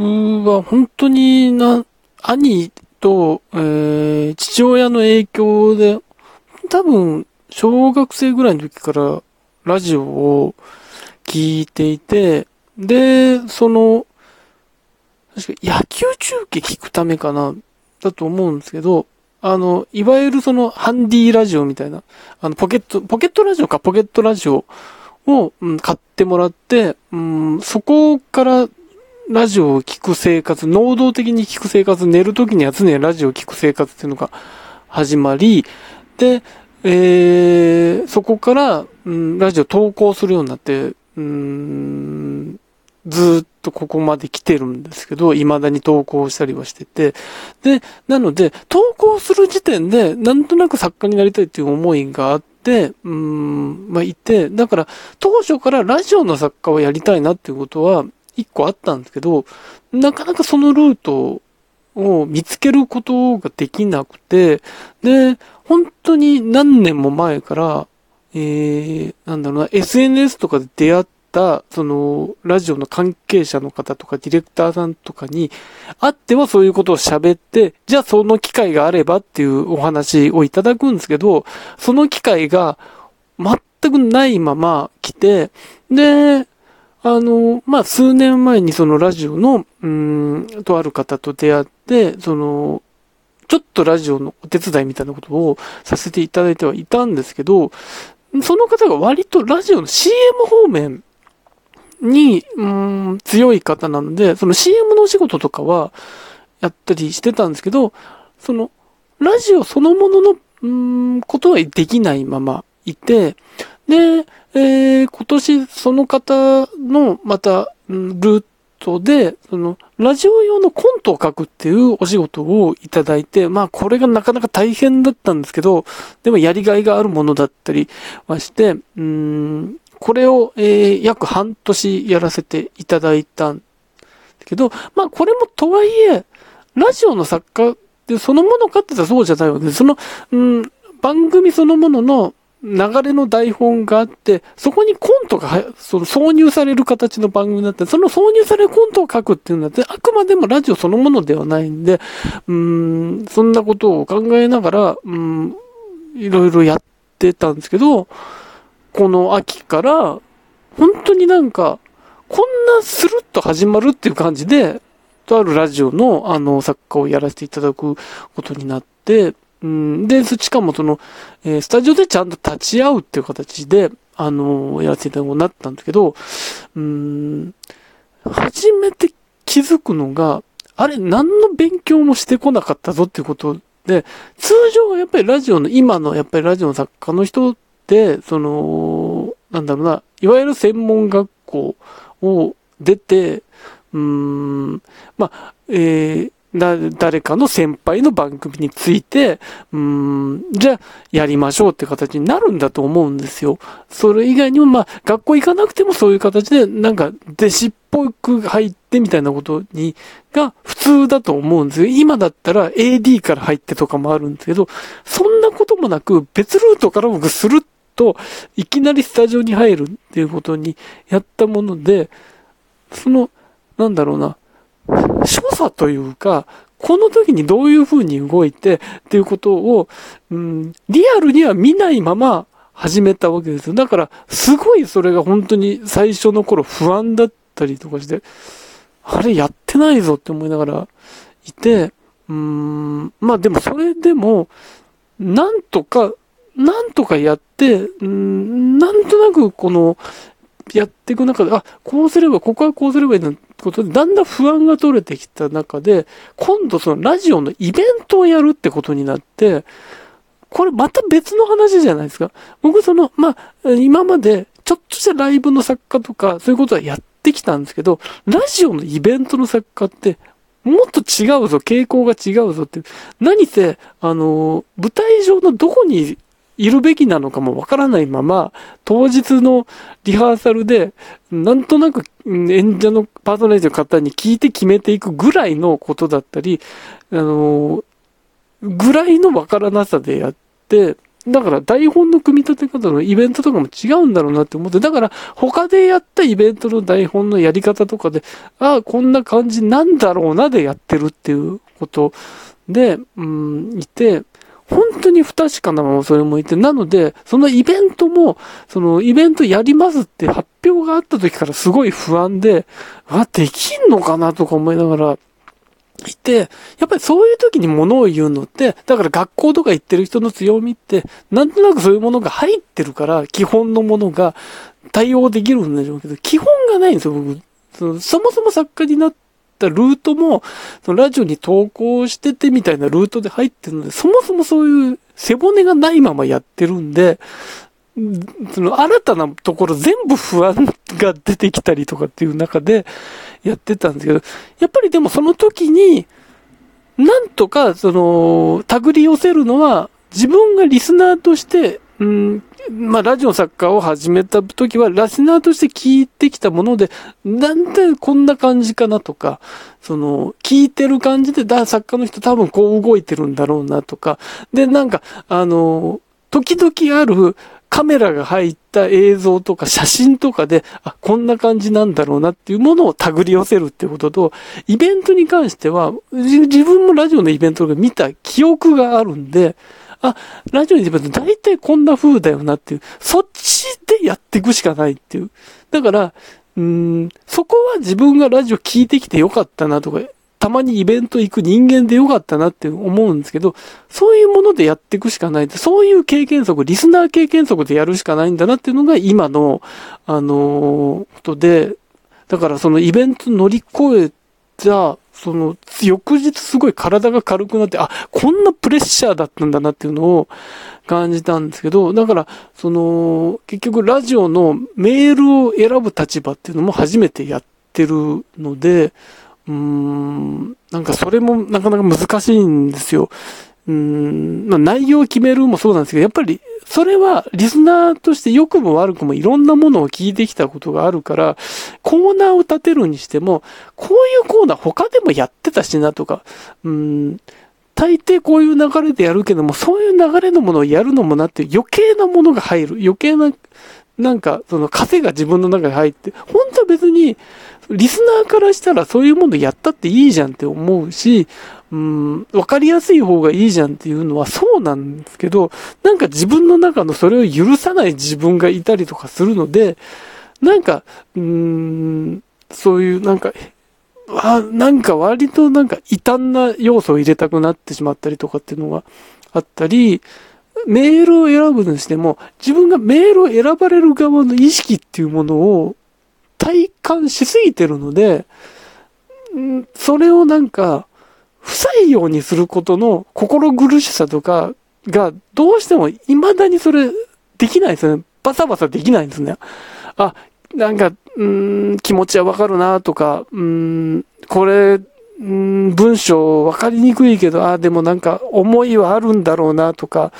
僕は本当にな、兄と、えー、父親の影響で、多分、小学生ぐらいの時からラジオを聞いていて、で、その、確か野球中継聞くためかな、だと思うんですけど、あの、いわゆるそのハンディラジオみたいな、あの、ポケット、ポケットラジオか、ポケットラジオを、うん、買ってもらって、うん、そこからラジオを聞く生活、能動的に聞く生活、寝るときには常にラジオを聞く生活っていうのが始まり、で、えー、そこから、うん、ラジオ投稿するようになって、うん、ずっとここまで来てるんですけど、未だに投稿したりはしてて。で、なので、投稿する時点で、なんとなく作家になりたいっていう思いがあって、うん、まあ、いて、だから、当初からラジオの作家をやりたいなっていうことは、一個あったんですけど、なかなかそのルートを見つけることができなくて、で、本当に何年も前から、えー、なんだろうな、SNS とかで出会った、その、ラジオの関係者の方とか、ディレクターさんとかに、会ってはそういうことを喋って、じゃあその機会があればっていうお話をいただくんですけど、その機会が全くないまま来て、で、あの、まあ、数年前にそのラジオの、うん、とある方と出会って、その、ちょっとラジオのお手伝いみたいなことをさせていただいてはいたんですけど、その方が割とラジオの CM 方面に、うん、強い方なので、その CM のお仕事とかはやったりしてたんですけど、その、ラジオそのものの、うん、ことはできないままいて、で、えー、今年その方のまた、ルートで、その、ラジオ用のコントを書くっていうお仕事をいただいて、まあこれがなかなか大変だったんですけど、でもやりがいがあるものだったりはして、うーん、これを、えー、約半年やらせていただいたんだけど、まあこれもとはいえ、ラジオの作家ってそのものかって言ったらそうじゃないわけです、その、うん、番組そのものの流れの台本があって、そこにコントがその挿入される形の番組だって、その挿入されるコントを書くっていうんだって、あくまでもラジオそのものではないんで、うん、そんなことを考えながら、うん、いろいろやってたんですけど、この秋から、本当になんか、こんなスルッと始まるっていう感じで、とあるラジオの、あの、作家をやらせていただくことになって、うん、で、しかもその、えー、スタジオでちゃんと立ち会うっていう形で、あのー、やらせていただくようになったんだけど、うん、初めて気づくのが、あれ、何の勉強もしてこなかったぞっていうことで、通常はやっぱりラジオの、今のやっぱりラジオの作家の人って、その、なんだろうな、いわゆる専門学校を出て、うん、まあ、えー、だ、誰かの先輩の番組について、うん、じゃあ、やりましょうって形になるんだと思うんですよ。それ以外にも、まあ、学校行かなくてもそういう形で、なんか、弟子っぽく入ってみたいなことに、が普通だと思うんですよ。今だったら AD から入ってとかもあるんですけど、そんなこともなく、別ルートから僕するっと、いきなりスタジオに入るっていうことにやったもので、その、なんだろうな、所作というか、この時にどういう風に動いてっていうことを、うん、リアルには見ないまま始めたわけですよ。だから、すごいそれが本当に最初の頃不安だったりとかして、あれやってないぞって思いながらいて、うーん、まあでもそれでも、なんとか、なんとかやって、うん、なんとなくこの、やっていく中で、あ、こうすれば、ここはこうすればいいなことで、だんだん不安が取れてきた中で、今度そのラジオのイベントをやるってことになって、これまた別の話じゃないですか。僕その、まあ、今までちょっとしたライブの作家とか、そういうことはやってきたんですけど、ラジオのイベントの作家って、もっと違うぞ、傾向が違うぞって。何せ、あの、舞台上のどこにいるべきなのかもわからないまま、当日のリハーサルで、なんとなく演者のパーソナリティの方に聞いて決めていくぐらいのことだったり、あの、ぐらいのわからなさでやって、だから台本の組み立て方のイベントとかも違うんだろうなって思って、だから他でやったイベントの台本のやり方とかで、ああ、こんな感じなんだろうなでやってるっていうことで、うん、いて、本当に不確かなままそれもいて、なので、そのイベントも、そのイベントやりますって発表があった時からすごい不安で、あ、できんのかなとか思いながら、いて、やっぱりそういう時に物を言うのって、だから学校とか行ってる人の強みって、なんとなくそういうものが入ってるから、基本のものが対応できるんでしょうけど、基本がないんですよ、僕。そのそもそも作家になったルートも、そのラジオに投稿しててみたいなルートで入ってるので、そもそもそういう背骨がないままやってるんで、その新たなところ全部不安が出てきたりとかっていう中でやってたんですけど、やっぱりでもその時に、なんとかその、手繰り寄せるのは自分がリスナーとして、うん、まあ、ラジオの作家を始めた時は、ラスナーとして聞いてきたもので、なんでこんな感じかなとか、その、聞いてる感じで、だ、作家の人多分こう動いてるんだろうなとか、で、なんか、あの、時々ある、カメラが入った映像とか写真とかで、あ、こんな感じなんだろうなっていうものを手繰り寄せるっていうことと、イベントに関しては、自分もラジオのイベントが見た記憶があるんで、あ、ラジオのイベント大体こんな風だよなっていう、そっちでやっていくしかないっていう。だから、うん、そこは自分がラジオ聞いてきてよかったなとか、たまにイベント行く人間でよかったなって思うんですけど、そういうものでやっていくしかない。そういう経験則、リスナー経験則でやるしかないんだなっていうのが今の、あのー、ことで、だからそのイベント乗り越えた、その、翌日すごい体が軽くなって、あ、こんなプレッシャーだったんだなっていうのを感じたんですけど、だから、その、結局ラジオのメールを選ぶ立場っていうのも初めてやってるので、うーん、なんかそれもなかなか難しいんですよ。うん、まあ、内容を決めるもそうなんですけど、やっぱり、それはリスナーとして良くも悪くもいろんなものを聞いてきたことがあるから、コーナーを立てるにしても、こういうコーナー他でもやってたしなとか、うん、大抵こういう流れでやるけども、そういう流れのものをやるのもなって余計なものが入る。余計な、なんか、その風が自分の中に入って、本当は別に、リスナーからしたらそういうものやったっていいじゃんって思うし、うん、わかりやすい方がいいじゃんっていうのはそうなんですけど、なんか自分の中のそれを許さない自分がいたりとかするので、なんか、うん、そういうなんか、あ、なんか割となんか異端な要素を入れたくなってしまったりとかっていうのがあったり、メールを選ぶにしても、自分がメールを選ばれる側の意識っていうものを体感しすぎてるので、それをなんか、不採用にすることの心苦しさとかが、どうしても未だにそれできないですね。バサバサできないんですね。あ、なんか、うん、気持ちはわかるなとか、うん、これ、うん、文章わかりにくいけど、あ、でもなんか思いはあるんだろうなとか、っ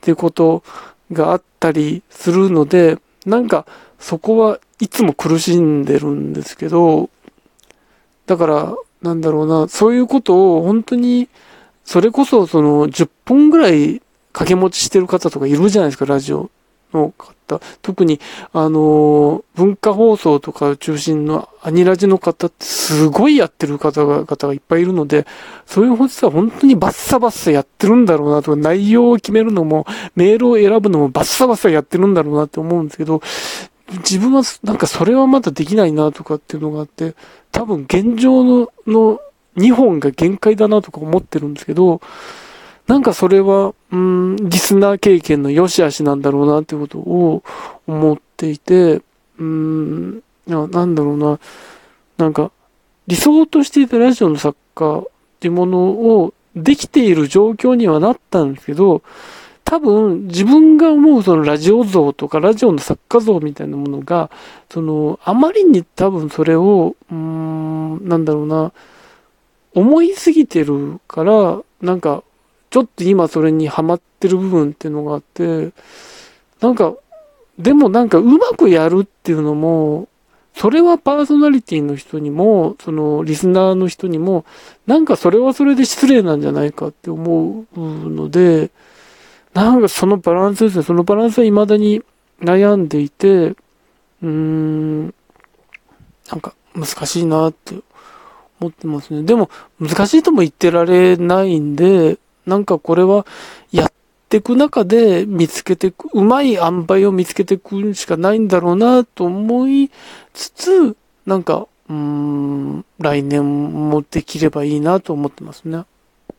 ていうことがあったりするので、なんかそこはいつも苦しんでるんですけど、だから、なんだろうな、そういうことを本当に、それこそその10本ぐらい掛け持ちしてる方とかいるじゃないですか、ラジオ。の方。特に、あの、文化放送とか中心のアニラジの方ってすごいやってる方が、方がいっぱいいるので、そういう本質は本当にバッサバッサやってるんだろうなとか、内容を決めるのも、メールを選ぶのもバッサバッサやってるんだろうなって思うんですけど、自分はなんかそれはまだできないなとかっていうのがあって、多分現状のの2本が限界だなとか思ってるんですけど、なんかそれは、うん、リスナー経験の良し悪しなんだろうなってことを思っていて、うん、なんだろうな、なんか理想としていたラジオの作家っていうものをできている状況にはなったんですけど、多分自分が思うそのラジオ像とかラジオの作家像みたいなものが、その、あまりに多分それを、うん、なんだろうな、思いすぎてるから、なんか、ちょっと今それにハマってる部分っていうのがあって、なんか、でもなんかうまくやるっていうのも、それはパーソナリティの人にも、そのリスナーの人にも、なんかそれはそれで失礼なんじゃないかって思うので、なんかそのバランスですね。そのバランスは未だに悩んでいて、うーん、なんか難しいなって思ってますね。でも難しいとも言ってられないんで、なんかこれはやっていく中で見つけてく、うまい塩梅を見つけていくしかないんだろうなと思いつつ、なんか、うーん、来年もできればいいなと思ってますね。